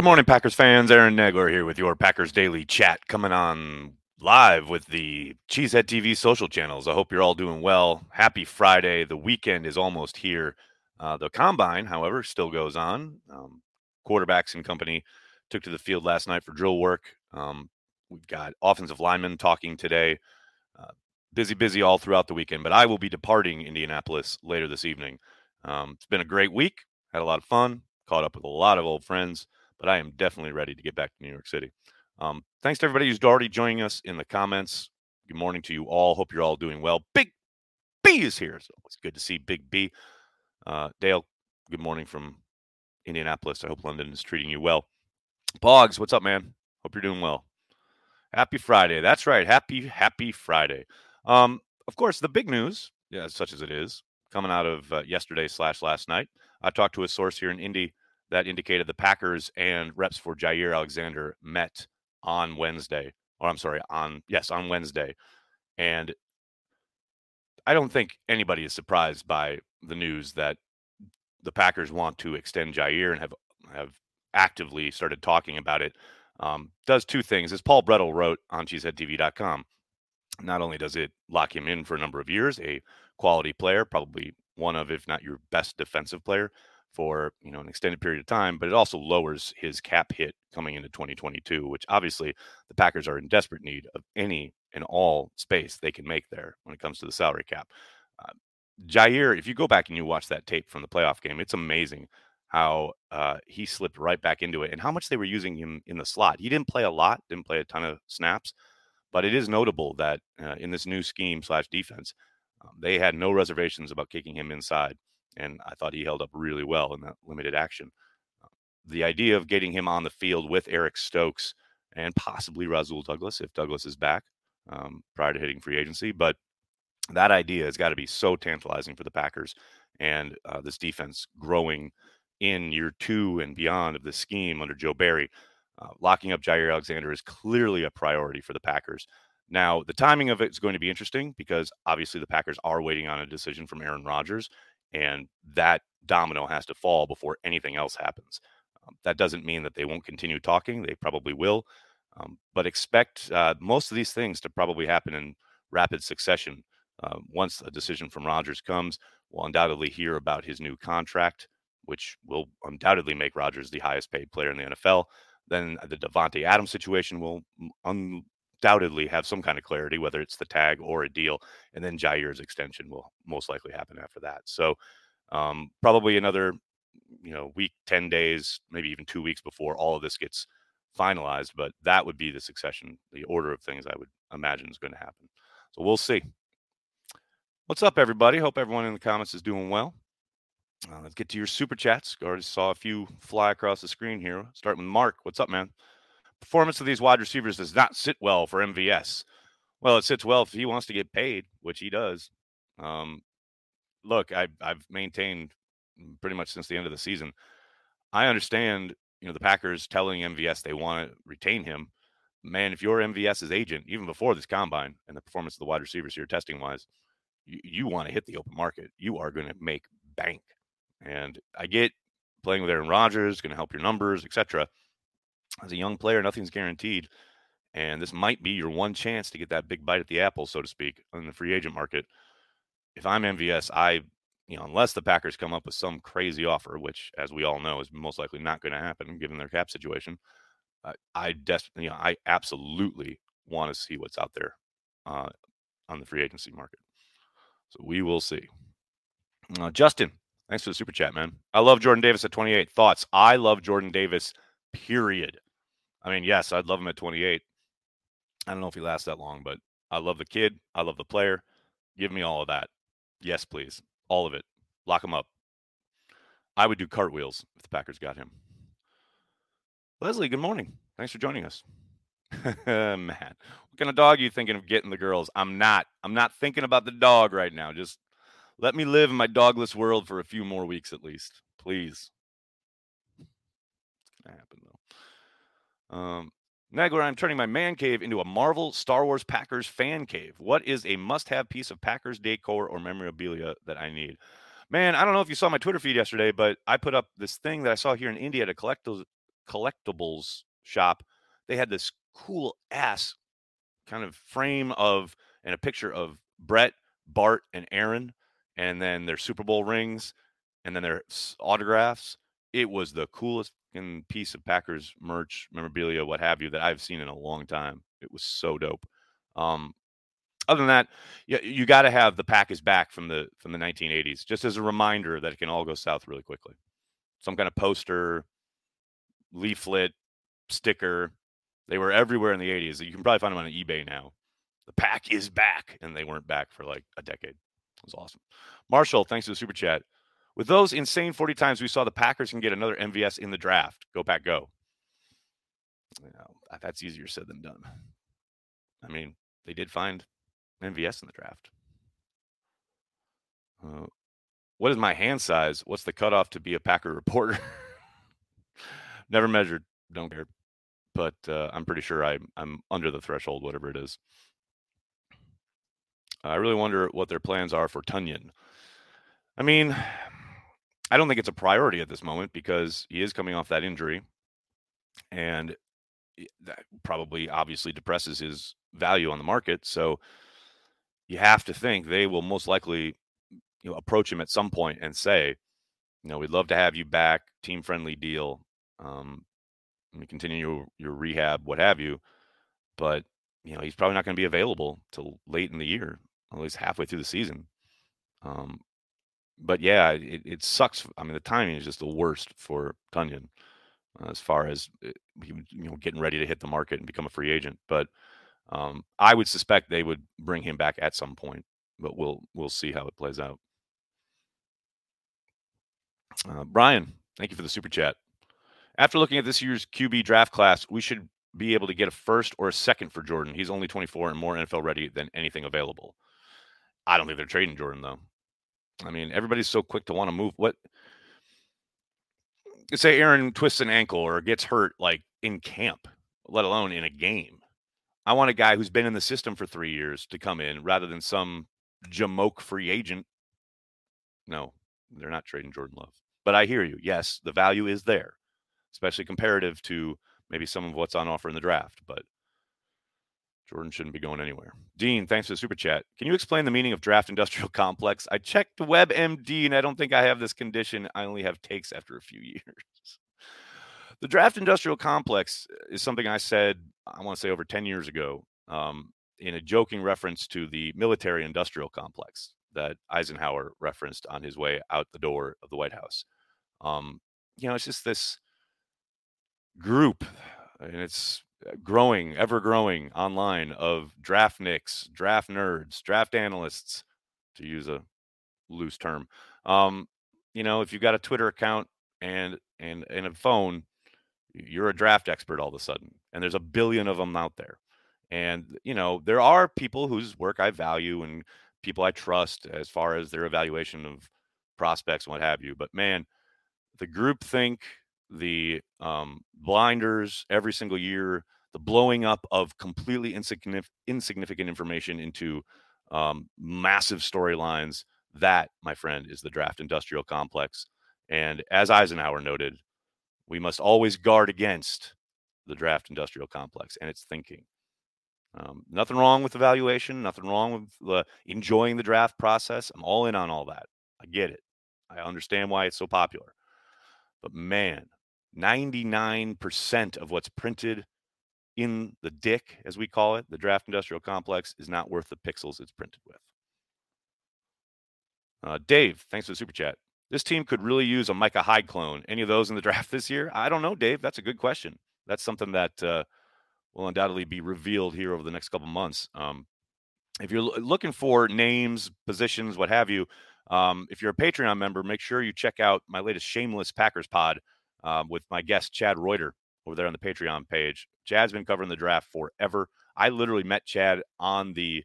Good morning, Packers fans. Aaron Nagler here with your Packers Daily Chat coming on live with the Cheesehead TV social channels. I hope you're all doing well. Happy Friday. The weekend is almost here. Uh, the combine, however, still goes on. Um, quarterbacks and company took to the field last night for drill work. Um, we've got offensive linemen talking today. Uh, busy, busy all throughout the weekend, but I will be departing Indianapolis later this evening. Um, it's been a great week. Had a lot of fun. Caught up with a lot of old friends but I am definitely ready to get back to New York City. Um, thanks to everybody who's already joining us in the comments. Good morning to you all. Hope you're all doing well. Big B is here. So it's good to see Big B. Uh, Dale, good morning from Indianapolis. I hope London is treating you well. Boggs, what's up, man? Hope you're doing well. Happy Friday. That's right. Happy, happy Friday. Um, of course, the big news, yeah, such as it is, coming out of uh, yesterday slash last night. I talked to a source here in Indy that indicated the Packers and reps for Jaire Alexander met on Wednesday. Or I'm sorry, on yes, on Wednesday. And I don't think anybody is surprised by the news that the Packers want to extend Jaire and have have actively started talking about it. Um, does two things, as Paul Bretl wrote on cheeseheadtv.com. Not only does it lock him in for a number of years, a quality player, probably one of, if not your best defensive player, for you know an extended period of time, but it also lowers his cap hit coming into 2022, which obviously the Packers are in desperate need of any and all space they can make there when it comes to the salary cap. Uh, Jaire, if you go back and you watch that tape from the playoff game, it's amazing how uh, he slipped right back into it and how much they were using him in the slot. He didn't play a lot, didn't play a ton of snaps, but it is notable that uh, in this new scheme slash defense, um, they had no reservations about kicking him inside and I thought he held up really well in that limited action. Uh, the idea of getting him on the field with Eric Stokes and possibly Rasul Douglas if Douglas is back um, prior to hitting free agency, but that idea has got to be so tantalizing for the Packers and uh, this defense growing in year two and beyond of the scheme under Joe Barry. Uh, locking up Jaire Alexander is clearly a priority for the Packers. Now, the timing of it is going to be interesting because obviously the Packers are waiting on a decision from Aaron Rodgers and that domino has to fall before anything else happens. Um, that doesn't mean that they won't continue talking; they probably will, um, but expect uh, most of these things to probably happen in rapid succession. Uh, once a decision from Rodgers comes, we'll undoubtedly hear about his new contract, which will undoubtedly make Rodgers the highest paid player in the NFL. Then the Davante Adams situation will undoubtedly have some kind of clarity, whether it's the tag or a deal. And then Jaire's extension will most likely happen after that. So um, probably another, you know, week, 10 days, maybe even two weeks before all of this gets finalized. But that would be the succession, the order of things I would imagine is going to happen. So we'll see. What's up, everybody? Hope everyone in the comments is doing well. Uh, let's get to your super chats. I Already saw a few fly across the screen here. Starting with Mark. What's up, man? Performance of these wide receivers does not sit well for MVS. Well, it sits well if he wants to get paid, which he does. Um, look, I, I've maintained pretty much since the end of the season. I understand, you know, the Packers telling MVS they want to retain him. Man, if you're MVS's agent, even before this combine and the performance of the wide receivers here testing wise, you, you want to hit the open market. You are going to make bank. And I get playing with Aaron Rodgers, going to help your numbers, etc as a young player, nothing's guaranteed. And this might be your one chance to get that big bite at the apple, so to speak, in the free agent market. If I'm MVS, I, you know, unless the Packers come up with some crazy offer, which, as we all know, is most likely not going to happen given their cap situation, uh, I desperately, you know, I absolutely want to see what's out there uh, on the free agency market. So we will see. Uh, Justin, thanks for the super chat, man. I love Jordan Davis at 28. Thoughts? I love Jordan Davis period. I mean, yes, I'd love him at 28. I don't know if he lasts that long, but I love the kid. I love the player. Give me all of that. Yes, please. All of it. Lock him up. I would do cartwheels if the Packers got him. Leslie, good morning. Thanks for joining us. Man, what kind of dog are you thinking of getting the girls? I'm not. I'm not thinking about the dog right now. Just let me live in my dogless world for a few more weeks at least. Please It's gonna happen though. Um, Nagler, I'm turning my man cave into a Marvel Star Wars Packers fan cave. What is a must-have piece of Packers decor or memorabilia that I need? Man, I don't know if you saw my Twitter feed yesterday, but I put up this thing that I saw here in Indy at a collector's collectibles shop. They had this cool ass kind of frame of and a picture of Brett, Bart, and Aaron, and then their Super Bowl rings, and then their autographs. It was the coolest piece of Packers merch, memorabilia, what have you, that I've seen in a long time. It was so dope. Um, other than that, you, you got to have the pack is back from the from the 1980s, just as a reminder that it can all go south really quickly. Some kind of poster, leaflet, sticker. They were everywhere in the 80s. You can probably find them on eBay now. The pack is back, and they weren't back for like a decade. It was awesome. Marshall, thanks for the super chat. With those insane 40 times we saw the Packers can get another MVS in the draft. Go Pack, go. You know, that's easier said than done. I mean, they did find MVS in the draft. Uh, what is my hand size? What's the cutoff to be a Packer reporter? Never measured. Don't care. But uh, I'm pretty sure I, I'm under the threshold, whatever it is. I really wonder what their plans are for Tonyan. I mean, I don't think it's a priority at this moment because he is coming off that injury, and that probably obviously depresses his value on the market. So you have to think they will most likely you know approach him at some point and say, you know, we'd love to have you back, team friendly deal. Um, and continue your, your rehab, what have you. But you know, he's probably not going to be available till late in the year, at least halfway through the season. Um, but yeah, it, it sucks. I mean, the timing is just the worst for Tonyan uh, as far as uh, you know getting ready to hit the market and become a free agent. But um, I would suspect they would bring him back at some point, but we'll we'll see how it plays out. Uh, Brian, thank you for the super chat. After looking at this year's QB draft class, we should be able to get a first or a second for Jordan. He's only 24 and more NFL ready than anything available. I don't think they're trading Jordan though. I mean, everybody's so quick to want to move. What? Say Aaron twists an ankle or gets hurt like in camp, let alone in a game. I want a guy who's been in the system for three years to come in rather than some jamoke free agent. No, they're not trading Jordan Love. But I hear you. Yes, the value is there, especially comparative to maybe some of what's on offer in the draft. But Jordan shouldn't be going anywhere. Dean, thanks for the super chat. Can you explain the meaning of draft industrial complex? I checked WebMD and I don't think I have this condition. I only have takes after a few years. The draft industrial complex is something I said, I want to say over 10 years ago, um, in a joking reference to the military industrial complex that Eisenhower referenced on his way out the door of the White House. Um, you know, it's just this group, and it's uh, growing, ever growing online of draftniks, draft nerds, draft analysts, to use a loose term. Um, you know, if you've got a Twitter account and and and a phone, you're a draft expert all of a sudden and there's a billion of them out there and you know there are people whose work i value and people i trust as far as their evaluation of prospects and what have you but man the group think the um, blinders every single year the blowing up of completely insignificant, information into um, massive storylines that my friend is the draft industrial complex and as eisenhower noted we must always guard against the draft industrial complex and its thinking. Um, nothing wrong with evaluation, nothing wrong with enjoying the draft process. I'm all in on all that. I get it. I understand why it's so popular. But man, 99% of what's printed in the dick, as we call it, the draft industrial complex, is not worth the pixels it's printed with. Uh, Dave, thanks for the super chat. This team could really use a Micah Hyde clone. Any of those in the draft this year? I don't know, Dave. That's a good question. That's something that uh, will undoubtedly be revealed here over the next couple months. Um, if you're looking for names, positions, what have you, um, if you're a Patreon member, make sure you check out my latest Shameless Packers pod uh, with my guest Chad Reuter over there on the Patreon page. Chad's been covering the draft forever. I literally met Chad on the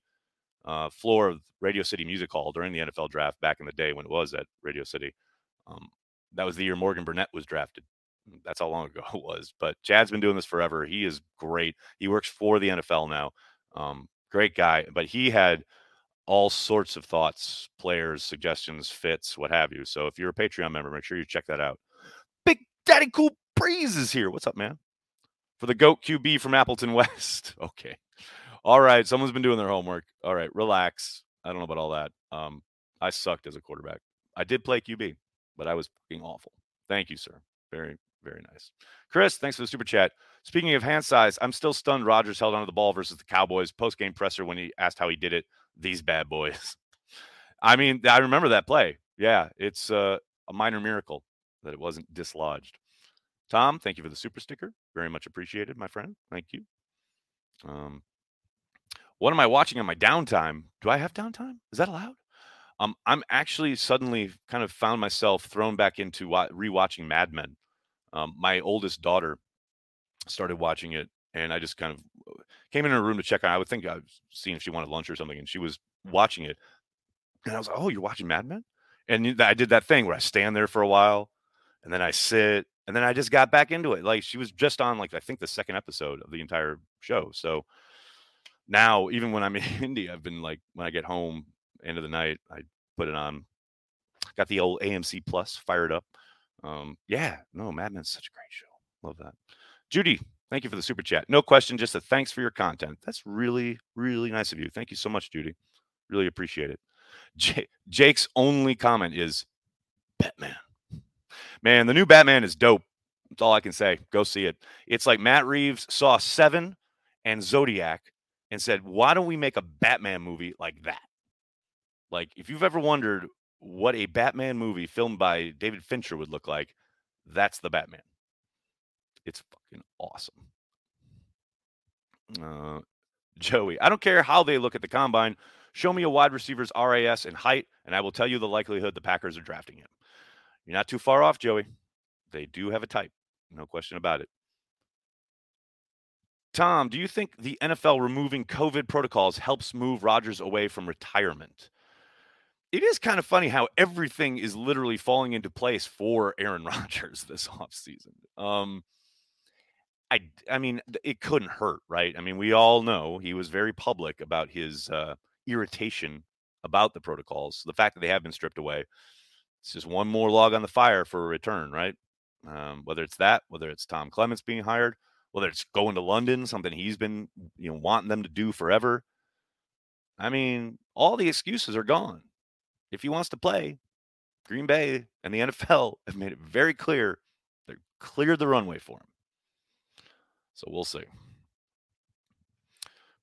uh, floor of Radio City Music Hall during the NFL draft back in the day when it was at Radio City. Um, that was the year Morgan Burnett was drafted. That's how long ago it was. But Chad's been doing this forever. He is great. He works for the NFL now. Um, great guy. But he had all sorts of thoughts, players, suggestions, fits, what have you. So if you're a Patreon member, make sure you check that out. Daddy Cool Breeze is here. What's up, man? For the GOAT QB from Appleton West. Okay. All right. Someone's been doing their homework. All right. Relax. I don't know about all that. Um, I sucked as a quarterback. I did play QB, but I was fucking awful. Thank you, sir. Very, very nice. Chris, thanks for the super chat. Speaking of hand size, I'm still stunned Rodgers held onto the ball versus the Cowboys post game presser when he asked how he did it. These bad boys. I mean, I remember that play. Yeah, it's uh, a minor miracle that it wasn't dislodged. Tom, thank you for the super sticker. Very much appreciated, my friend. Thank you. Um, what am I watching on my downtime? Do I have downtime? Is that allowed? Um, I'm actually suddenly kind of found myself thrown back into wa- rewatching Mad Men. Um, my oldest daughter started watching it, and I just kind of uh, came in her room to check on. I would think I was seeing if she wanted lunch or something, and she was watching it, and I was like, "Oh, you're watching Mad Men?" And I did that thing where I stand there for a while, and then I sit, and then I just got back into it. Like she was just on like I think the second episode of the entire show. So now, even when I'm in Indy, I've been like when I get home end of the night, I put it on. Got the old AMC Plus fired up. Um, yeah, no, Mad Men's such a great show. Love that. Judy, thank you for the super chat. No question, just a thanks for your content. That's really, really nice of you. Thank you so much, Judy. Really appreciate it. J- Jake's only comment is Batman. Man, the new Batman is dope. That's all I can say. Go see it. It's like Matt Reeves saw Seven and Zodiac and said, why don't we make a Batman movie like that? Like, if you've ever wondered what a Batman movie filmed by David Fincher would look like, that's the Batman. It's fucking awesome. Uh, Joey, I don't care how they look at the combine. Show me a wide receiver's RAS and height, and I will tell you the likelihood the Packers are drafting him. You're not too far off, Joey. They do have a type, no question about it. Tom, do you think the NFL removing COVID protocols helps move Rodgers away from retirement? It is kind of funny how everything is literally falling into place for Aaron Rodgers this offseason. Um, I, I mean, it couldn't hurt, right? I mean, we all know he was very public about his uh, irritation about the protocols. The fact that they have been stripped away, it's just one more log on the fire for a return, right? Um, whether it's that, whether it's Tom Clements being hired, whether it's going to London, something he's been you know wanting them to do forever. I mean, all the excuses are gone. If he wants to play, Green Bay and the NFL have made it very clear they're cleared the runway for him. So we'll see.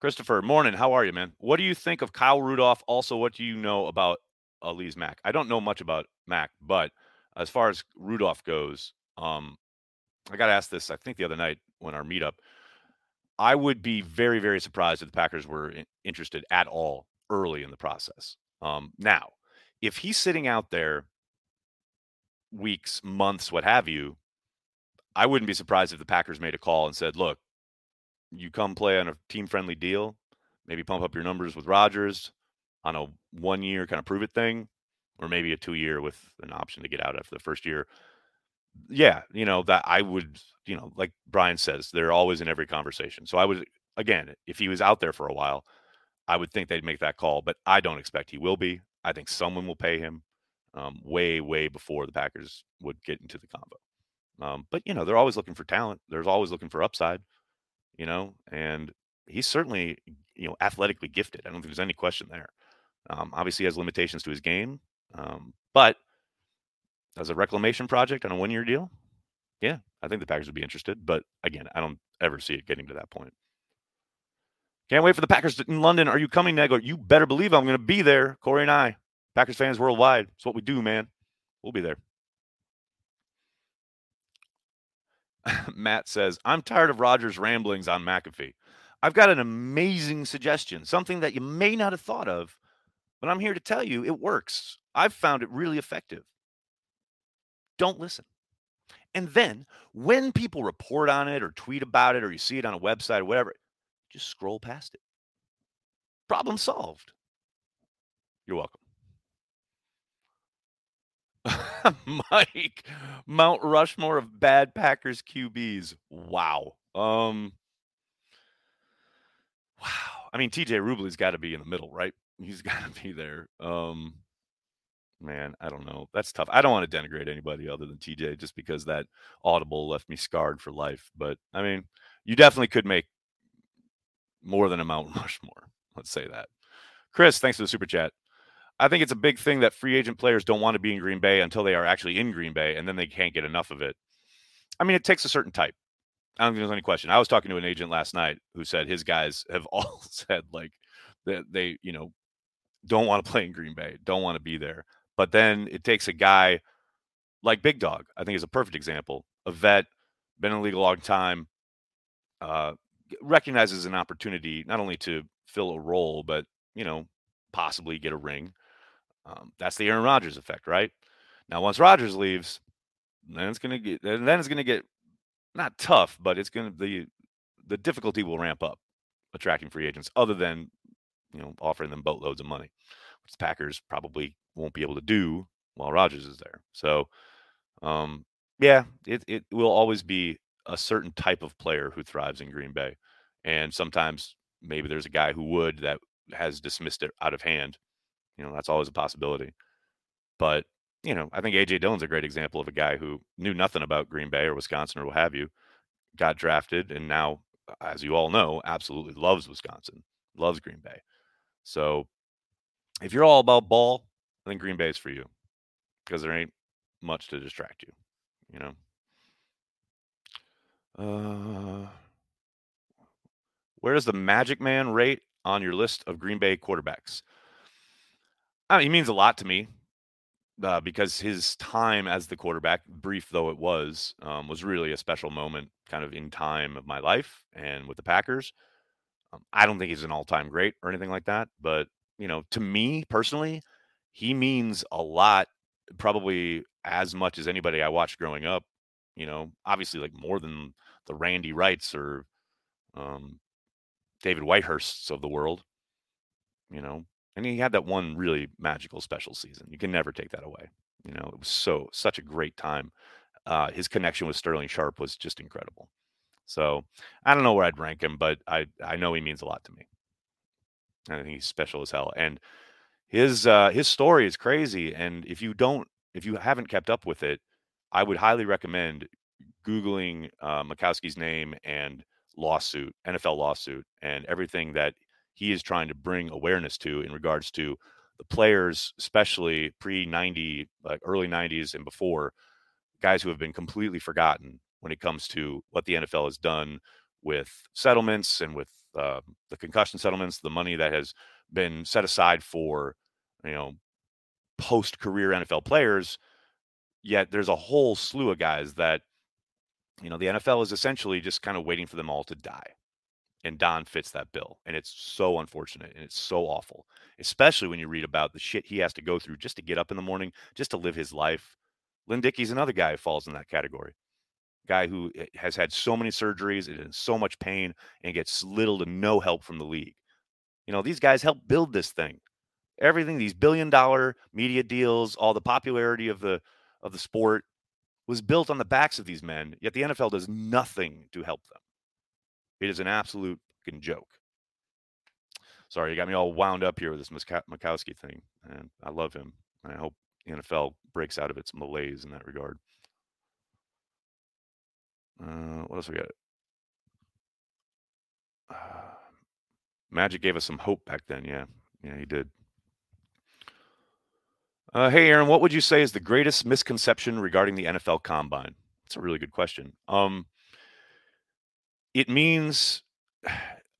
Christopher, morning. How are you, man? What do you think of Kyle Rudolph? Also, what do you know about Alize Mack? I don't know much about Mack, but as far as Rudolph goes, um, I got asked this, I think, the other night when our meetup. I would be very, very surprised if the Packers were interested at all early in the process. Um, now, if he's sitting out there weeks, months, what have you, I wouldn't be surprised if the Packers made a call and said, look, you come play on a team friendly deal, maybe pump up your numbers with Rodgers on a one year kind of prove it thing, or maybe a two year with an option to get out after the first year yeah, you know, that I would, you know, like Brian says, they're always in every conversation. So I would, again, if he was out there for a while, I would think they'd make that call, but I don't expect he will be. I think someone will pay him um, way, way before the Packers would get into the combo. Um, but, you know, they're always looking for talent. They're always looking for upside, you know, and he's certainly, you know, athletically gifted. I don't think there's any question there. Um, obviously, has limitations to his game, um, but – as a reclamation project on a one year deal, yeah, I think the Packers would be interested. But again, I don't ever see it getting to that point. Can't wait for the Packers in London. Are you coming, Nego? You better believe I'm going to be there. Corey and I, Packers fans worldwide. It's what we do, man. We'll be there. Matt says, I'm tired of Rodgers' ramblings on McAfee. I've got an amazing suggestion, something that you may not have thought of, but I'm here to tell you it works. I've found it really effective don't listen. And then when people report on it or tweet about it or you see it on a website or whatever, just scroll past it. Problem solved. You're welcome. Mike, Mount Rushmore of bad Packers QBs. Wow. Um Wow. I mean, TJ Rubley's got to be in the middle, right? He's got to be there. Um man, I don't know. That's tough. I don't want to denigrate anybody other than TJ just because that audible left me scarred for life. But I mean, you definitely could make more than a Mount Rushmore. Let's say that. Chris, thanks for the super chat. I think it's a big thing that free agent players don't want to be in Green Bay until they are actually in Green Bay, and then they can't get enough of it. I mean, it takes a certain type. I don't think there's any question. I was talking to an agent last night who said his guys have all said like that they, you know, don't want to play in Green Bay, don't want to be there. But then it takes a guy like Big Dog, I think is a perfect example. A vet, been in the league a long time, uh, recognizes an opportunity not only to fill a role, but you know, possibly get a ring. Um, that's the Aaron Rodgers effect, right? Now, once Rodgers leaves, then it's gonna get then it's gonna get not tough, but it's gonna the the difficulty will ramp up attracting free agents, other than you know offering them boatloads of money, which the Packers probably won't be able to do while Rodgers is there. So, um, yeah, it it will always be a certain type of player who thrives in Green Bay, and sometimes maybe there's a guy who would that has dismissed it out of hand. You know, that's always a possibility. But you know, I think AJ Dillon's a great example of a guy who knew nothing about Green Bay or Wisconsin or what have you, got drafted, and now, as you all know, absolutely loves Wisconsin, loves Green Bay. So, if you're all about ball, I think Green Bay is for you because there ain't much to distract you. You know. Uh, where does the Magic Man rate on your list of Green Bay quarterbacks? I mean, he means a lot to me uh, because his time as the quarterback, brief though it was, um, was really a special moment kind of in time of my life and with the Packers. Um, I don't think he's an all time great or anything like that, but, you know, to me personally, he means a lot, probably as much as anybody I watched growing up. You know, obviously, like more than the Randy Wrights or um, David Whitehursts of the world. You know, and he had that one really magical special season. You can never take that away. You know, it was so such a great time. Uh, his connection with Sterling Sharpe was just incredible. So I don't know where I'd rank him, but I I know he means a lot to me. I think he's special as hell, and his uh, his story is crazy. And if you don't, if you haven't kept up with it, I would highly recommend googling uh, Majkowski's name and lawsuit, NFL lawsuit, and everything that he is trying to bring awareness to in regards to the players, especially pre 90, like early 90s and before, guys who have been completely forgotten when it comes to what the NFL has done with settlements and with uh, the concussion settlements, the money that has been set aside for, you know, post career NFL players. Yet there's a whole slew of guys that, you know, the NFL is essentially just kind of waiting for them all to die and Don fits that bill. And it's so unfortunate and it's so awful, especially when you read about the shit he has to go through just to get up in the morning, just to live his life. Lynn Dickey's another guy who falls in that category. Guy who eh, has had so many surgeries and in so much pain and gets little to no help from the league. You know, these guys help build this thing. Everything, these billion dollar media deals, all the popularity of the of the sport was built on the backs of these men, yet the NFL does nothing to help them. It is an absolute fucking joke. Sorry, you got me all wound up here with this Majkowski thing, and I love him. And I hope the NFL breaks out of its malaise in that regard. Uh, what else we got? Uh, Magic gave us some hope back then. Yeah, yeah, he did. Uh, hey, Aaron, what would you say is the greatest misconception regarding the NFL Combine? That's a really good question. Um, it means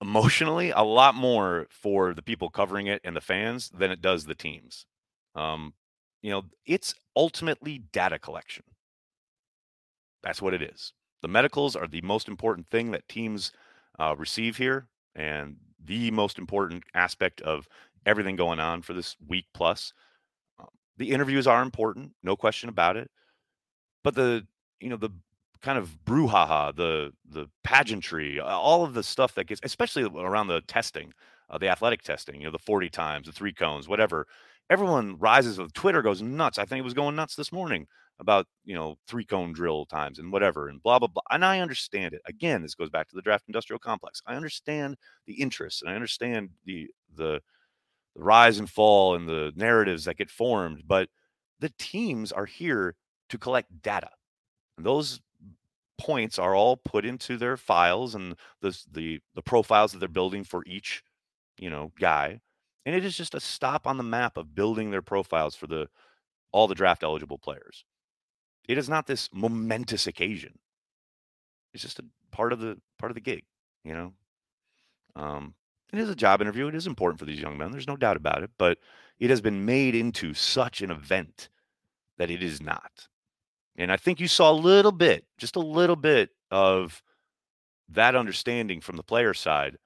emotionally a lot more for the people covering it and the fans than it does the teams. Um, you know, it's ultimately data collection. That's what it is. The medicals are the most important thing that teams uh, receive here, and the most important aspect of everything going on for this week plus. Um, the interviews are important, no question about it. But the you know the kind of brouhaha, the the pageantry, all of the stuff that gets, especially around the testing, uh, the athletic testing, you know, the forty times, the three cones, whatever. Everyone rises. With Twitter goes nuts. I think it was going nuts this morning about you know three cone drill times and whatever and blah blah blah. And I understand it. Again, this goes back to the draft industrial complex. I understand the interests and I understand the the the rise and fall and the narratives that get formed, but the teams are here to collect data. And those points are all put into their files and the the the profiles that they're building for each, you know, guy. And it is just a stop on the map of building their profiles for the all the draft eligible players. It is not this momentous occasion. It's just a part of the part of the gig, you know. Um, it is a job interview. It is important for these young men. There's no doubt about it. But it has been made into such an event that it is not. And I think you saw a little bit, just a little bit of that understanding from the player side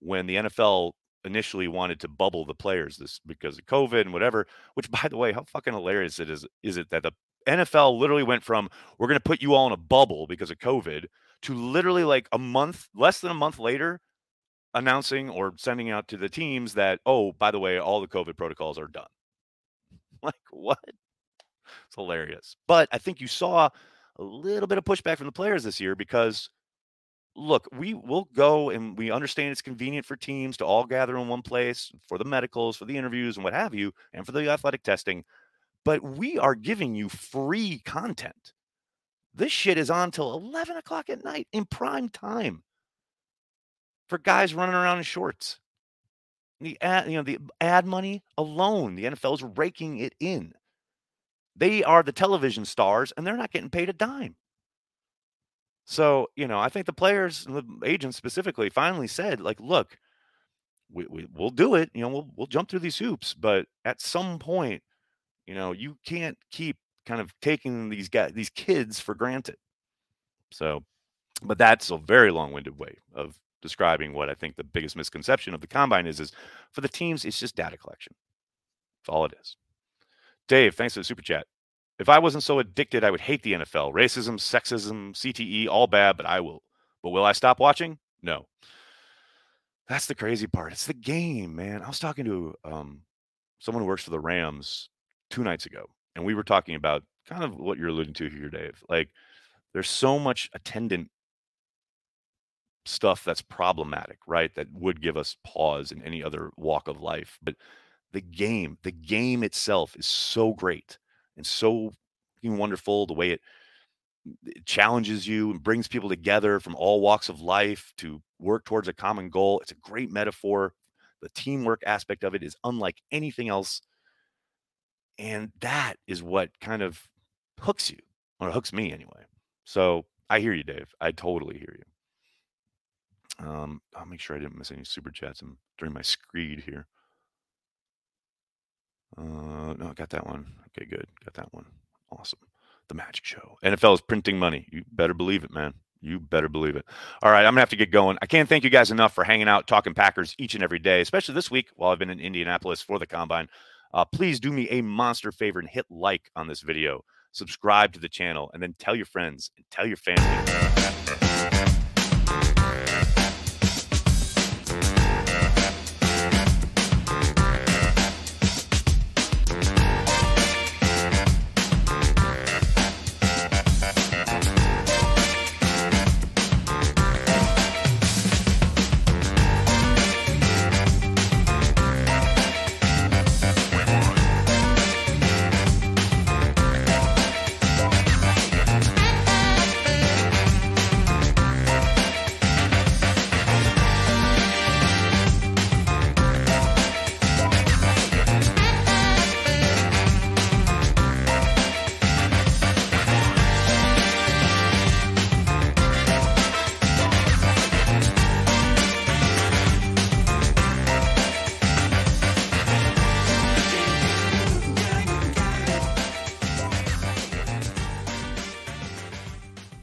when the NFL initially wanted to bubble the players this because of COVID and whatever. Which, by the way, how fucking hilarious it is is it that the NFL literally went from we're going to put you all in a bubble because of COVID to literally like a month, less than a month later, announcing or sending out to the teams that oh, by the way, all the COVID protocols are done. Like what? It's hilarious. But I think you saw a little bit of pushback from the players this year because look, we will go and we understand it's convenient for teams to all gather in one place for the medicals, for the interviews, and what have you, and for the athletic testing. But we are giving you free content. This shit is on till 11 o'clock at night in prime time for guys running around in shorts. The ad, you know, the ad money alone, the NFL is raking it in. They are the television stars, and they're not getting paid a dime. So, you know, I think the players and the agents specifically finally said, like, look, we, we will do it. You know, we'll we'll jump through these hoops, but at some point, you know, you can't keep kind of taking these guys, these kids for granted. So, but that's a very long-winded way of describing what I think the biggest misconception of the combine is. Is for the teams, it's just data collection. That's all it is. Dave, thanks for the super chat. If I wasn't so addicted, I would hate the NFL. Racism, sexism, CTE, all bad, but I will. But will I stop watching? No. That's the crazy part. It's the game, man. I was talking to um, someone who works for the Rams two nights ago, and we were talking about kind of what you're alluding to here, Dave. Like, there's so much attendant stuff that's problematic, right? That would give us pause in any other walk of life. But the game, the game itself is so great and so wonderful. The way it, it challenges you and brings people together from all walks of life to work towards a common goal. It's a great metaphor. The teamwork aspect of it is unlike anything else. And that is what kind of hooks you, or hooks me anyway. So I hear you, Dave. I totally hear you. Um, I'll make sure I didn't miss any super chats during my screed here. Uh, no, I got that one. Okay, good. Got that one. Awesome. The Magic Show. NFL is printing money. You better believe it, man. You better believe it. All right, I'm gonna have to get going. I can't thank you guys enough for hanging out, talking Packers each and every day, especially this week while I've been in Indianapolis for the combine. Uh, please do me a monster favor and hit like on this video, subscribe to the channel, and then tell your friends and tell your family